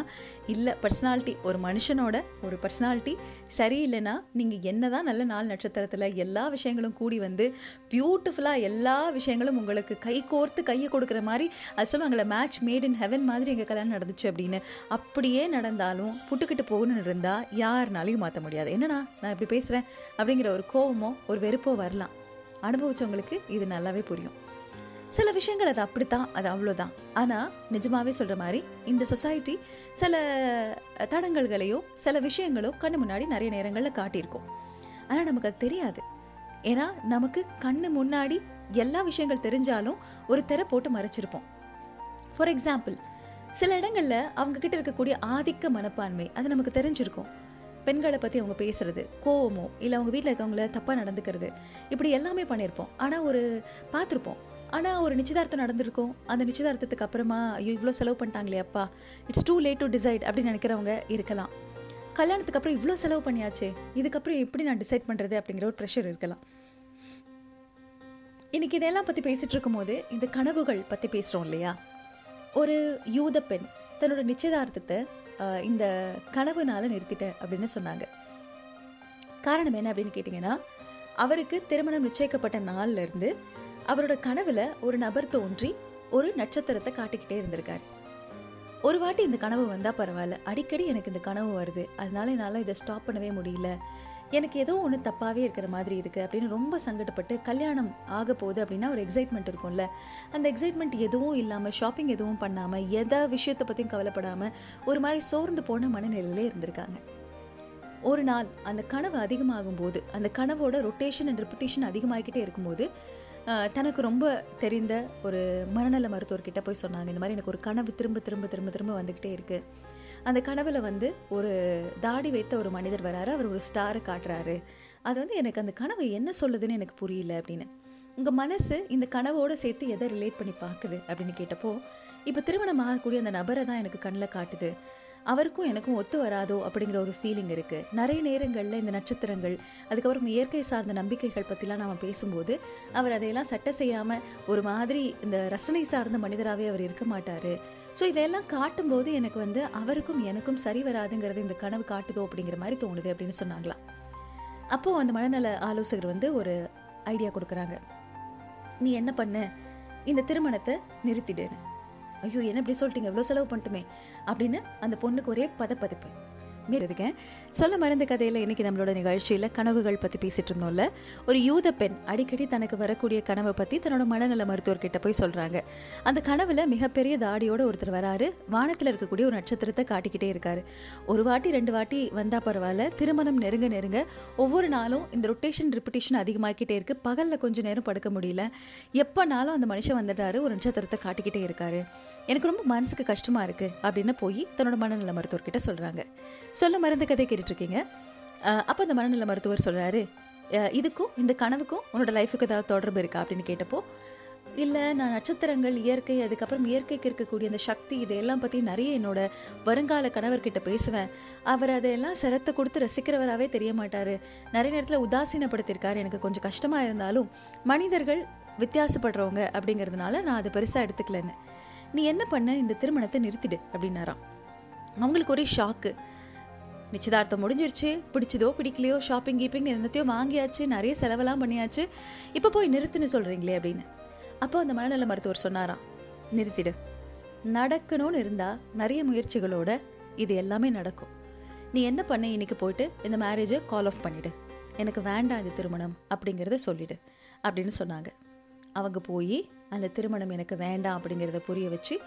இல்லை பர்சனாலிட்டி ஒரு மனுஷனோட ஒரு பர்சனாலிட்டி சரியில்லைன்னா நீங்கள் என்ன தான் நல்ல நாள் நட்சத்திரத்தில் எல்லா விஷயங்களும் கூடி வந்து பியூட்டிஃபுல்லாக எல்லா விஷயங்களும் உங்களுக்கு கை கோர்த்து கையை கொடுக்குற மாதிரி அது சொல்லுவாங்களே மேட்ச் மேட் இன் ஹெவன் மாதிரி எங்கள் கல்யாணம் நடந்துச்சு அப்படின்னு. அப்படியே நடந்தாலும் புட்டுக்கிட்டு போகணும்னு இருந்தால் யாருனாலையும் மாற்ற முடியாது. என்னன்னா நான் இப்படி பேசுகிறேன் அப்படிங்கிற ஒரு கோவமோ ஒரு வெறுப்போ வரலாம். அனுபவிச்சவங்களுக்கு இது நல்லாவே புரியும். சில விஷயங்கள் அது அப்படித்தான் அது அவ்வளோதான் ஆனால் நிஜமாகவே சொல்கிற மாதிரி இந்த சொசைட்டி சில தடங்கல்களையோ சில விஷயங்களோ கண்ணு முன்னாடி நிறைய நேரங்களில் காட்டியிருக்கோம். ஆனால் நமக்கு அது தெரியாது. ஏன்னா நமக்கு கண்ணு முன்னாடி எல்லா விஷயங்கள் தெரிஞ்சாலும் ஒரு திரை போட்டு மறைச்சிருப்போம். ஃபார் எக்ஸாம்பிள் சில இடங்களில் அவங்க கிட்ட இருக்கக்கூடிய ஆதிக்க மனப்பான்மை அது நமக்கு தெரிஞ்சிருக்கும். பெண்களை பற்றி அவங்க பேசுறது கோவமோ இல்லை அவங்க வீட்டில் இருக்கவங்கள தப்பாக நடந்துக்கிறது இப்படி எல்லாமே பண்ணியிருப்போம் ஆனால் ஒரு பார்த்துருப்போம். ஆனால் ஒரு நிச்சயதார்த்தம் நடந்திருக்கும். அந்த நிச்சயதார்த்தத்துக்கு அப்புறமா ஐயோ இவ்வளோ செலவு பண்ணிட்டாங்களே அப்பா. It's too late to decide அப்படின்னு நினைக்கிறவங்க இருக்கலாம். கல்யாணத்துக்கு அப்புறம் இவ்வளோ செலவு பண்ணியாச்சே. இதுக்கப்புறம் எப்படி நான் டிசைட் பண்ணுறது அப்படிங்கிற ஒரு ப்ரெஷர் இருக்கலாம். இன்னைக்கு இதெல்லாம் பற்றி பேசிகிட்டு இருக்கும்போது இந்த கனவுகள் பற்றி பேசுகிறோம் இல்லையா? ஒரு யூத பெண் தன்னோட நிச்சயதார்த்தத்தை இந்த கனவுனால நிறுத்திட்டேன் அப்படின்னு சொன்னாங்க. காரணம் என்ன அப்படின்னு கேட்டிங்கன்னா அவருக்கு திருமணம் நிச்சயிக்கப்பட்ட நாள்லேருந்து அவரோட கனவுல ஒரு நபர் தோன்றி ஒரு நட்சத்திரத்தை காட்டிக்கிட்டே இருந்திருக்காரு. ஒரு வாட்டி இந்த கனவு வந்தா பரவாயில்ல. அடிக்கடி எனக்கு இந்த கனவு வருது. அதனால என்னால் இதை ஸ்டாப் பண்ணவே முடியல. எனக்கு ஏதோ ஒன்று தப்பாகவே இருக்கிற மாதிரி இருக்குது அப்படின்னு ரொம்ப சங்கடப்பட்டு கல்யாணம் ஆக போகுது அப்படின்னா ஒரு எக்ஸைட்மெண்ட் இருக்கும்ல. அந்த எக்ஸைட்மெண்ட் எதுவும் இல்லாமல் ஷாப்பிங் எதுவும் பண்ணாமல் எதா விஷயத்தை பற்றியும் கவலைப்படாமல் ஒரு மாதிரி சோர்ந்து போன மனநிலையிலே இருந்திருக்காங்க. ஒரு நாள் அந்த கனவு அதிகமாகும் போது அந்த கனவோட ரொட்டேஷன் அண்ட் ரிப்பிட்டேஷன் அதிகமாகிக்கிட்டே இருக்கும்போது தனக்கு ரொம்ப தெரிந்த ஒரு மரணல மருத்துவர்கிட்ட போய் சொன்னாங்க. இந்த மாதிரி எனக்கு ஒரு கனவு திரும்ப திரும்ப திரும்ப திரும்ப வந்துக்கிட்டே இருக்குது அந்த கனவில் வந்து ஒரு தாடி வைத்த ஒரு மனிதர் வராரு. அவர் ஒரு ஸ்டாரை காட்டுறாரு. அது வந்து எனக்கு அந்த கனவு என்ன சொல்லுதுன்னு எனக்கு புரியல அப்படின்னு. உங்கள் மனசு இந்த கனவோடு சேர்த்து எதை ரிலேட் பண்ணி பார்க்குது அப்படின்னு கேட்டப்போ இப்போ திருமணம் ஆகக்கூடிய அந்த நபரை தான் எனக்கு கண்ணில் காட்டுது. அவருக்கும் எனக்கும் ஒத்து வராதோ அப்படிங்கிற ஒரு ஃபீலிங் இருக்குது நிறைய நேரங்களில் இந்த நட்சத்திரங்கள் அதுக்கப்புறம் இயற்கை சார்ந்த நம்பிக்கைகள் பற்றிலாம் நாம் பேசும்போது அவர் அதையெல்லாம் சட்டை செய்யாமல் ஒரு மாதிரி இந்த ரசனை சார்ந்த மனிதராகவே அவர் இருக்க மாட்டார். ஸோ இதையெல்லாம் காட்டும்போது எனக்கு வந்து அவருக்கும் எனக்கும் சரி வராதுங்கிறது இந்த கனவு காட்டுதோ அப்படிங்கிற மாதிரி தோணுது அப்படின்னு சொன்னாங்களாம். அப்போது அந்த மனநல ஆலோசகர் வந்து ஒரு ஐடியா கொடுக்குறாங்க. நீ என்ன பண்ண? இந்த திருமணத்தை நிறுத்திடுன்னு. ஐயோ என்ன இப்படி சொல்லிட்டீங்க? இவ்வளோ செலவு பண்ணிட்டுமே. அப்படின்னு அந்த பொண்ணுக்கு ஒரே பதப்பதப்பு. இருக்கேன். சொல்ல மறந்த கதையில் இன்றைக்கி நம்மளோட நிகழ்ச்சியில் கனவுகள் பற்றி பேசிகிட்டு இருந்தோம்ல. ஒரு யூத பெண் அடிக்கடி தனக்கு வரக்கூடிய கனவை பற்றி தன்னோட மனநல மருத்துவர்கிட்ட போய் சொல்கிறாங்க அந்த கனவில் மிகப்பெரிய தாடியோட ஒருத்தர் வராரு. வானத்தில் இருக்கக்கூடிய ஒரு நட்சத்திரத்தை காட்டிக்கிட்டே இருக்காரு. ஒரு வாட்டி ரெண்டு வாட்டி வந்தால் பரவாயில்ல. திருமணம் நெருங்க நெருங்க ஒவ்வொரு நாளும் இந்த ரொட்டேஷன் ரிப்பிட்டேஷன் அதிகமாகிக்கிட்டே இருக்குது பகலில் கொஞ்சம் நேரம் படுக்க முடியல. எப்போனாலும் அந்த மனுஷன் வந்துட்டாரு. ஒரு நட்சத்திரத்தை காட்டிக்கிட்டே இருக்காரு. எனக்கு ரொம்ப மனசுக்கு கஷ்டமாக இருக்குது அப்படின்னு போய் தன்னோட மனநல மருத்துவர்கிட்ட சொல்கிறாங்க சொல்ல மருந்து கதை கேட்டுட்ருக்கீங்க. அப்போ அந்த மனநல மருத்துவர் சொல்கிறாரு இதுக்கும் இந்த கனவுக்கும் உன்னோட லைஃபுக்கு ஏதாவது தொடர்பு இருக்கா? அப்படின்னு கேட்டப்போ இல்லை நான் நட்சத்திரங்கள் இயற்கை அதுக்கப்புறம் இயற்கைக்கு இருக்கக்கூடிய அந்த சக்தி இதையெல்லாம் பற்றி நிறைய என்னோட வருங்கால கணவர்கிட்ட பேசுவேன். அவர் அதையெல்லாம் சிரத்தை கொடுத்து ரசிக்கிறவராகவே தெரிய மாட்டார். நிறைய நேரத்தில் உதாசீனப்படுத்தியிருக்காரு. எனக்கு கொஞ்சம் கஷ்டமாக இருந்தாலும் மனிதர்கள் வித்தியாசப்படுறவங்க அப்படிங்கிறதுனால நான் அதை பெருசாக எடுத்துக்கலன்னு. நீ என்ன பண்ண? இந்த திருமணத்தை நிறுத்திடு அப்படின்னாராம். அவங்களுக்கு ஒரே ஷாக்கு நிச்சயதார்த்தம் முடிஞ்சிருச்சு. பிடிச்சதோ பிடிக்கலையோ ஷாப்பிங் கீப்பிங் என்னத்தையோ வாங்கியாச்சு. நிறைய செலவெல்லாம் பண்ணியாச்சு. இப்போ போய் நிறுத்துன்னு சொல்கிறீங்களே அப்படின்னு. அப்போ அந்த மனநல மருத்துவர் சொன்னாராம். நிறுத்திடு. நடக்கணும்னு இருந்தால் நிறைய முயற்சிகளோட இது எல்லாமே நடக்கும். நீ என்ன பண்ண இன்னைக்கு போயிட்டு இந்த மேரேஜை கால் ஆஃப் பண்ணிடு. எனக்கு வேண்டாம் இந்த திருமணம் அப்படிங்கிறத சொல்லிடு அப்படின்னு சொன்னாங்க. அவங்க போய் அந்த திருமணம் எனக்கு வேண்டாம் அப்படிங்கிறத புரிய வச்சு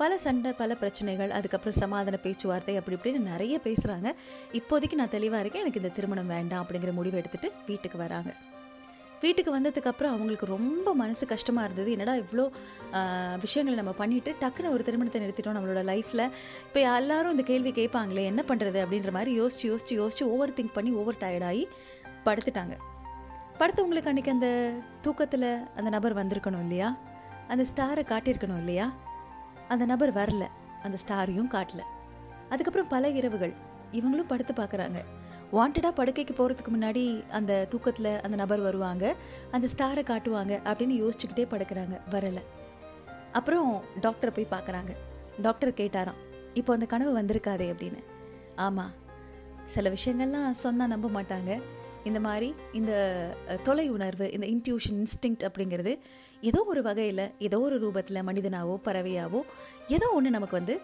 பல சண்டை பல பிரச்சனைகள் அதுக்கப்புறம் சமாதான பேச்சுவார்த்தை அப்படி இப்படின்னு நிறைய பேசுகிறாங்க இப்போதைக்கு நான் தெளிவாக இருக்கேன். எனக்கு இந்த திருமணம் வேண்டாம் அப்படிங்கிற முடிவை எடுத்துகிட்டு வீட்டுக்கு வராங்க. வீட்டுக்கு வந்ததுக்கப்புறம் அவங்களுக்கு ரொம்ப மனசு கஷ்டமாக இருந்தது. என்னடா இவ்வளோ விஷயங்களை நம்ம பண்ணிவிட்டு டக்குன்னு ஒரு திருமணத்தை நிறுத்திட்டோம் நம்மளோட லைஃப்பில் இப்போ எல்லாரும் இந்த கேள்வி கேட்பாங்களே என்ன பண்ணுறது அப்படின்ற மாதிரி யோசிச்சு யோசிச்சு யோசிச்சு ஓவர் திங்க் பண்ணி ஓவர் டயர்டாகி படுத்துட்டாங்க. படுத்தவங்களுக்கு அன்றைக்கி அந்த தூக்கத்தில் அந்த நபர் வந்திருக்கணும் இல்லையா? அந்த ஸ்டாரை காட்டியிருக்கணும் இல்லையா? அந்த நபர் வரல. அந்த ஸ்டாரையும் காட்டல. அதுக்கப்புறம் பல இரவுகள். இவங்களும் படுத்து பார்க்குறாங்க வாண்டடாக படுக்கைக்கு போகிறதுக்கு முன்னாடி அந்த தூக்கத்தில் அந்த நபர் வருவாங்க. அந்த ஸ்டாரை காட்டுவாங்க அப்படின்னு யோசிச்சுக்கிட்டே படுக்கிறாங்க. வரலை. அப்புறம் டாக்டரை போய் பார்க்குறாங்க டாக்டர் கேட்டாராம். இப்போ அந்த கனவு வந்திருக்காதே அப்படின்னு. ஆமாம் சில விஷயங்கள்லாம் சொன்னால் நம்ப மாட்டாங்க. இந்த மாதிரி இந்த தொலை உணர்வு இந்த இன்ட்யூஷன் இன்ஸ்டிங்க்ட் அப்படிங்கிறது ஏதோ ஒரு வகையில் ஏதோ ஒரு ரூபத்தில் மனிதனாவோ பறவையாவோ ஏதோ ஒன்று நமக்கு வந்து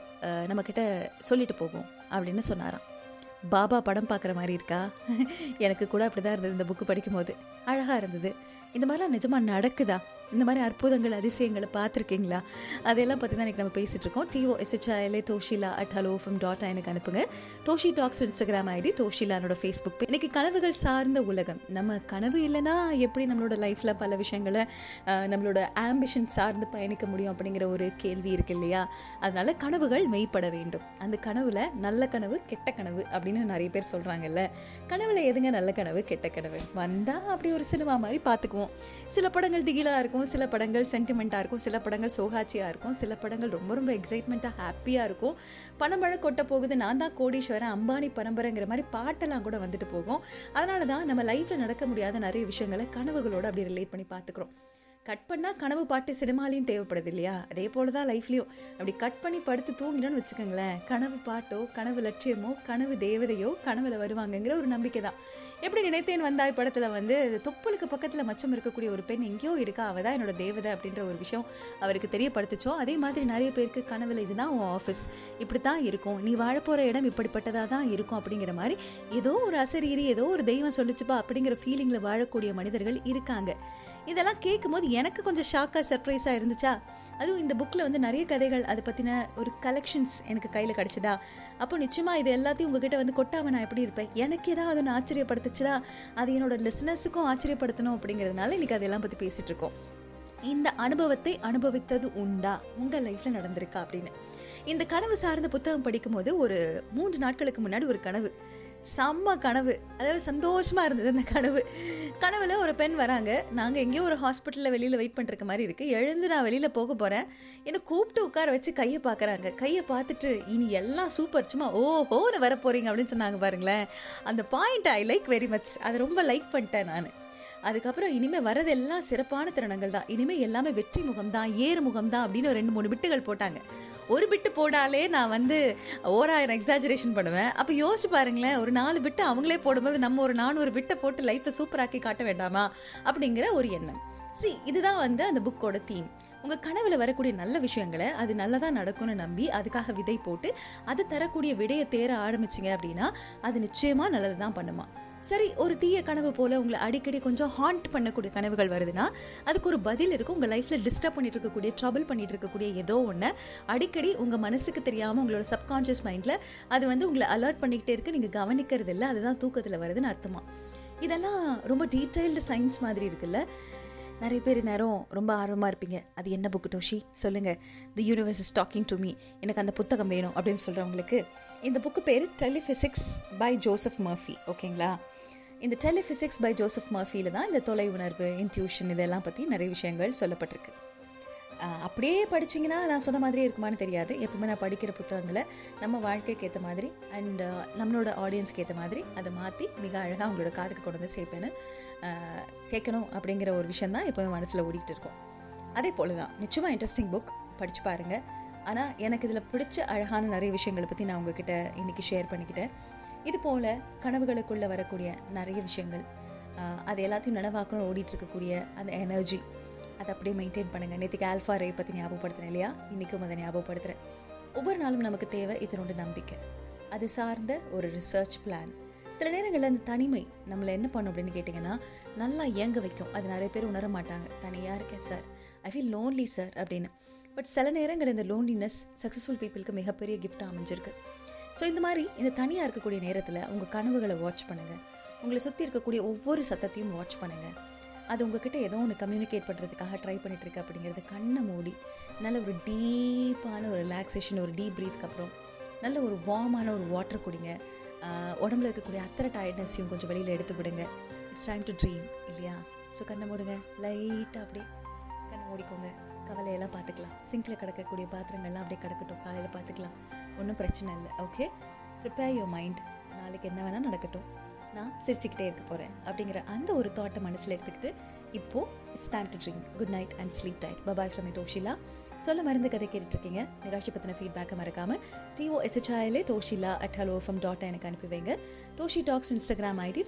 நம்மக்கிட்ட சொல்லிட்டு போகும் அப்படின்னு சொன்னாராம். பாபா படம் பார்க்குற மாதிரி இருக்கா? எனக்கு கூட அப்படி தான் இருந்தது இந்த புக்கு படிக்கும்போது. அழகாக இருந்தது. இந்த மாதிரிலாம் நிஜமாக நடக்குதா? இந்த மாதிரி அற்புதங்கள் அதிசயங்களை பார்த்துருக்கீங்களா? அதெல்லாம் பற்றி தான் இன்றைக்கி நம்ம பேசிகிட்டு இருக்கோம். T O S H I L A Toshila at hello FM dot எனக்கு அனுப்புங்க. டோஷி டாக்ஸ் இன்ஸ்டாகிராம் ஐடி டோஷிலானோட ஃபேஸ்புக் பேஜ் கனவுகள் சார்ந்த உலகம். நம்ம கனவு இல்லைன்னா எப்படி நம்மளோட லைஃப்பில் பல விஷயங்களை நம்மளோட ஆம்பிஷன் சார்ந்து பயணிக்க முடியும் அப்படிங்கிற ஒரு கேள்வி இருக்கு இல்லையா? அதனால கனவுகள் மெய்ப்பட வேண்டும். அந்த கனவுல நல்ல கனவு கெட்ட கனவு அப்படின்னு நிறைய பேர் சொல்கிறாங்கல்ல கனவுல எதுங்க நல்ல கனவு கெட்ட கனவு? வந்தால் அப்படி ஒரு சினிமா மாதிரி பார்த்துக்குவோம். சில படங்கள் திகிலாக இருக்கும் சில படங்கள் சென்டிமெண்ட்டாக இருக்கும். சில படங்கள் சோகாச்சியாக இருக்கும். சில படங்கள் ரொம்ப ரொம்ப எக்ஸைட்மெண்ட்டாக ஹாப்பியாக இருக்கும். பணமழை கொட்ட போகுது. நான் தான் கோடீஸ்வரன் அம்பானி பரம்பரைங்கிற மாதிரி பாட்டெல்லாம் கூட வந்துட்டு போகும். அதனால தான் நம்ம லைஃப்பில் நடக்க முடியாத நிறைய விஷயங்களை கனவுகளோடு அப்படி ரிலேட் பண்ணி பார்த்துக்குறோம். கட் பண்ணால் கனவு பாட்டு சினிமாலையும் தேவைப்படுது இல்லையா அதே போல தான் லைஃப்லையும். அப்படி கட் பண்ணி படுத்து தூங்கினோன்னு வச்சுக்கோங்களேன் கனவு பாட்டோ கனவு லட்சியமோ கனவு தேவதையோ கனவில் வருவாங்கங்கிற ஒரு நம்பிக்கை தான். எப்படி நினைத்தேன் வந்தாய் படத்தில் வந்து தொப்புளுக்கு பக்கத்தில் மச்சம் இருக்கக்கூடிய ஒரு பெண் எங்கேயோ இருக்கா? அவள் தான் என்னோட தேவதை அப்படின்ற ஒரு விஷயம் அவருக்கு தெரியப்படுத்துச்சோ? அதே மாதிரி நிறைய பேருக்கு கனவில் இதுதான் உன் ஆஃபீஸ் இப்படி தான் இருக்கும். நீ வாழப்போகிற இடம் இப்படிப்பட்டதாக தான் இருக்கும் அப்படிங்கிற மாதிரி ஏதோ ஒரு அசரீரி ஏதோ ஒரு தெய்வம் சொல்லிச்சுப்பா அப்படிங்கிற ஃபீலிங்கில் வாழக்கூடிய மனிதர்கள் இருக்காங்க. இதெல்லாம் கேட்கும்போது எனக்கு கொஞ்சம் ஷாக்காக சர்ப்ரைஸாக இருந்துச்சா? அதுவும் இந்த புக்கில் வந்து நிறைய கதைகள் அதை பற்றின ஒரு கலெக்ஷன்ஸ் எனக்கு கையில் கிடச்சிதா? அப்போ நிச்சயமாக இது எல்லாத்தையும் உங்ககிட்ட வந்து கொட்டாமல் நான் எப்படி இருப்பேன்? எனக்கு ஏதாவது ஒன்று ஆச்சரியப்படுத்துச்சுன்னா அது என்னோட லிசனர்ஸுக்கும் ஆச்சரியப்படுத்தணும் அப்படிங்கிறதுனால இன்றைக்கி அதெல்லாம் பற்றி பேசிகிட்டு இருக்கோம். இந்த அனுபவத்தை அனுபவித்தது உண்டா? உங்கள் லைஃப்பில் நடந்திருக்கா அப்படின்னு. இந்த கனவு சார்ந்த புத்தகம் படிக்கும்போது ஒரு மூன்று நாட்களுக்கு முன்னாடி ஒரு கனவு. செம்ம கனவு. அதாவது சந்தோஷமாக இருந்தது அந்த கனவு. கனவில் ஒரு பெண் வராங்க. நாங்கள் எங்கேயோ ஒரு ஹாஸ்பிட்டலில் வெளியில் வெயிட் பண்ணுறக்க மாதிரி இருக்குது எழுந்து நான் வெளியில் போக போகிறேன் என்னை கூப்பிட்டு உட்கார வச்சு கையை பார்க்குறாங்க. கையை பார்த்துட்டு இனி எல்லாம் சூப்பர் சும்மா ஓஹோன்னு வர போகிறீங்க அப்படின்னு சொன்னாங்க பாருங்களேன். அந்த point I like very much அதை ரொம்ப லைக் பண்ணிட்டேன் நான். அதுக்கப்புறம் இனிமேல் வரதெல்லாம் சிறப்பான தருணங்கள் தான். இனிமே எல்லாமே வெற்றி முகம் தான் ஏறு முகம் தான் அப்படின்னு ஒரு ரெண்டு மூணு விட்டுகள் போட்டாங்க. ஒரு பிட்டு போடாலே நான் வந்து ஓராயிரம் எக்ஸாஜரேஷன் பண்ணுவேன். அப்போ யோசிச்சு பாருங்களேன் ஒரு நாலு பிட்டு அவங்களே போடும்போது நம்ம ஒரு நானூறு பிட்டை போட்டு லைஃப்பை சூப்பராக்கி காட்ட வேண்டாமா? அப்படிங்கிற ஒரு எண்ணம். சி இதுதான் வந்து அந்த புக்கோட தீம் உங்கள் கனவில் வரக்கூடிய நல்ல விஷயங்களை அது நல்லதாக நடக்கும்னு நம்பி அதுக்காக விதை போட்டு அது தரக்கூடிய விடையை தேர ஆரம்பிச்சிங்க அப்படின்னா அது நிச்சயமாக நல்லது தான் பண்ணுமா. சரி ஒரு தீய கனவு போல உங்களை அடிக்கடி கொஞ்சம் ஹாண்ட் பண்ணக்கூடிய கனவுகள் வருதுன்னா அதுக்கு ஒரு பதில் இருக்கும் உங்கள் லைஃப்பில் டிஸ்டர்ப் பண்ணிட்டு இருக்கக்கூடிய ட்ரபிள் பண்ணிட்டு இருக்கக்கூடிய ஏதோ ஒன்று அடிக்கடி உங்கள் மனசுக்கு தெரியாமல் உங்களோட சப்கான்ஷியஸ் மைண்டில் அது வந்து உங்களை அலர்ட் பண்ணிக்கிட்டே இருக்கு. நீங்கள் கவனிக்கிறது இல்லை அதுதான் தூக்கத்தில் வருதுன்னு அர்த்தமாக இதெல்லாம் ரொம்ப டீட்டெயில்டு சயின்ஸ் மாதிரி இருக்குல்ல. நிறைய பேர் நேரம் ரொம்ப ஆர்வமாக இருப்பீங்க. அது என்ன புக்கு டோஷி? சொல்லுங்கள் the universe is talking to me எனக்கு அந்த புத்தகம் வேணும் அப்படின்னு சொல்கிறவங்களுக்கு இந்த புக்கு பேர் டெலிஃபிசிக்ஸ் பை ஜோசப் மர்ஃபி ஓகேங்களா? இந்த டெலிஃபிசிக்ஸ் பை ஜோசப் மர்ஃபியில் தான் இந்த தொலை உணர்வு இன்ட்யூஷன் இதெல்லாம் பற்றி நிறைய விஷயங்கள் சொல்லப்பட்டிருக்கு. அப்படியே படிச்சீங்கன்னா நான் சொன்ன மாதிரியே இருக்குமான்னு தெரியாது. எப்பவுமே நான் படிக்கிற புத்தகங்களை நம்ம வாழ்க்கைக்கு ஏற்ற மாதிரி அண்ட் நம்மளோட ஆடியன்ஸ்க்கு ஏற்ற மாதிரி அதை மாற்றி மிக அழகாக அவங்களோட காதுக்கு கொண்டு வந்து சேர்ப்பேன்னு சேர்க்கணும் அப்படிங்கிற ஒரு விஷயம் தான் எப்போவுமே மனசில் ஓடிக்கிட்டு இருக்கும். அதே போல தான் நிச்சயமாக இன்ட்ரெஸ்டிங் புக் படித்து பாருங்கள் ஆனால் எனக்கு இதில் பிடிச்ச அழகான நிறைய விஷயங்களை பற்றி நான் உங்ககிட்ட இன்னைக்கு ஷேர் பண்ணிக்கிட்டேன். இது போல் கனவுகளுக்குள்ளே வரக்கூடிய நிறைய விஷயங்கள் அது எல்லாத்தையும் நனவாக்கணும் ஓடிட்டு இருக்கக்கூடிய அந்த எனர்ஜி அதை அப்படியே மெயின்டைன் பண்ணுங்கள் நேற்றுக்கு ஆல்ஃபா ரே பற்றி ஞாபகப்படுத்தினேன் இல்லையா? இன்றைக்கும் அதை ஞாபகப்படுத்துகிறேன் ஒவ்வொரு நாளும் நமக்கு தேவை இதனோட நம்பிக்கை. அது சார்ந்த ஒரு ரிசர்ச் பிளான் சில நேரங்களில் அந்த தனிமை நம்மளை என்ன பண்ணும் அப்படின்னு கேட்டிங்கன்னா நல்லா இயங்க வைக்கும். அது நிறைய பேர் உணர மாட்டாங்க. தனியாக இருக்கேன் sir I feel lonely sir அப்படின்னு. பட் சில நேரங்கள் இந்த லோன்லினஸ் சக்ஸஸ்ஃபுல் பீப்புளுக்கு மிகப்பெரிய கிஃப்ட் அமைஞ்சிருக்கு. ஸோ இந்த மாதிரி இந்த தனியாக இருக்கக்கூடிய நேரத்தில் உங்கள் கனவுகளை வாட்ச் பண்ணுங்கள் உங்களை சுற்றி இருக்கக்கூடிய ஒவ்வொரு சத்தத்தையும் வாட்ச் பண்ணுங்கள் அது உங்ககிட்ட ஏதோ ஒன்று கம்யூனிகேட் பண்ணுறதுக்காக ட்ரை பண்ணிட்டு அப்படிங்கிறது கண்ணை மூடி நல்ல ஒரு டீப்பான ஒரு ரிலாக்ஸேஷன் ஒரு டீப் ப்ரீத்துக்கு அப்புறம் நல்ல ஒரு வார்மான ஒரு வாட்டர் குடிங்க. உடம்புல இருக்கக்கூடிய அத்தனை டயர்ட்னஸையும் கொஞ்சம் வெளியில் எடுத்து விடுங்க. இட்ஸ் டைம் டு ட்ரீம் இல்லையா? ஸோ கண்ணை மூடுங்க. லைட்டாக அப்படியே கண்ணை மூடிக்கோங்க. கவலையெல்லாம் பார்த்துக்கலாம் சிங்கில் கிடக்கக்கூடிய பாத்திரங்கள்லாம் அப்படியே கிடக்கட்டும். காலையில் பார்த்துக்கலாம் ஒன்றும் பிரச்சனை இல்லை. ஓகே ப்ரிப்பேர் யோர் மைண்ட் நாளைக்கு என்ன வேணால் நடக்கட்டும். நான் சிரிச்சுக்கிட்டே இருக்க போகிறேன் அப்படிங்கிற அந்த ஒரு தாட்டை மனசில் எடுத்துக்கிட்டு இப்போது it's time to dream good night and sleep tight bye bye from Toshila சொல்ல மருந்து கதை கேட்டுட்டு இருக்கீங்க நிகழ்ச்சி பற்றின ஃபீட்பேக்கை மறக்காம T O S H I L A Toshila at hello FM dot எனக்கு அனுப்பி வைங்க. Toshi talks Instagram ID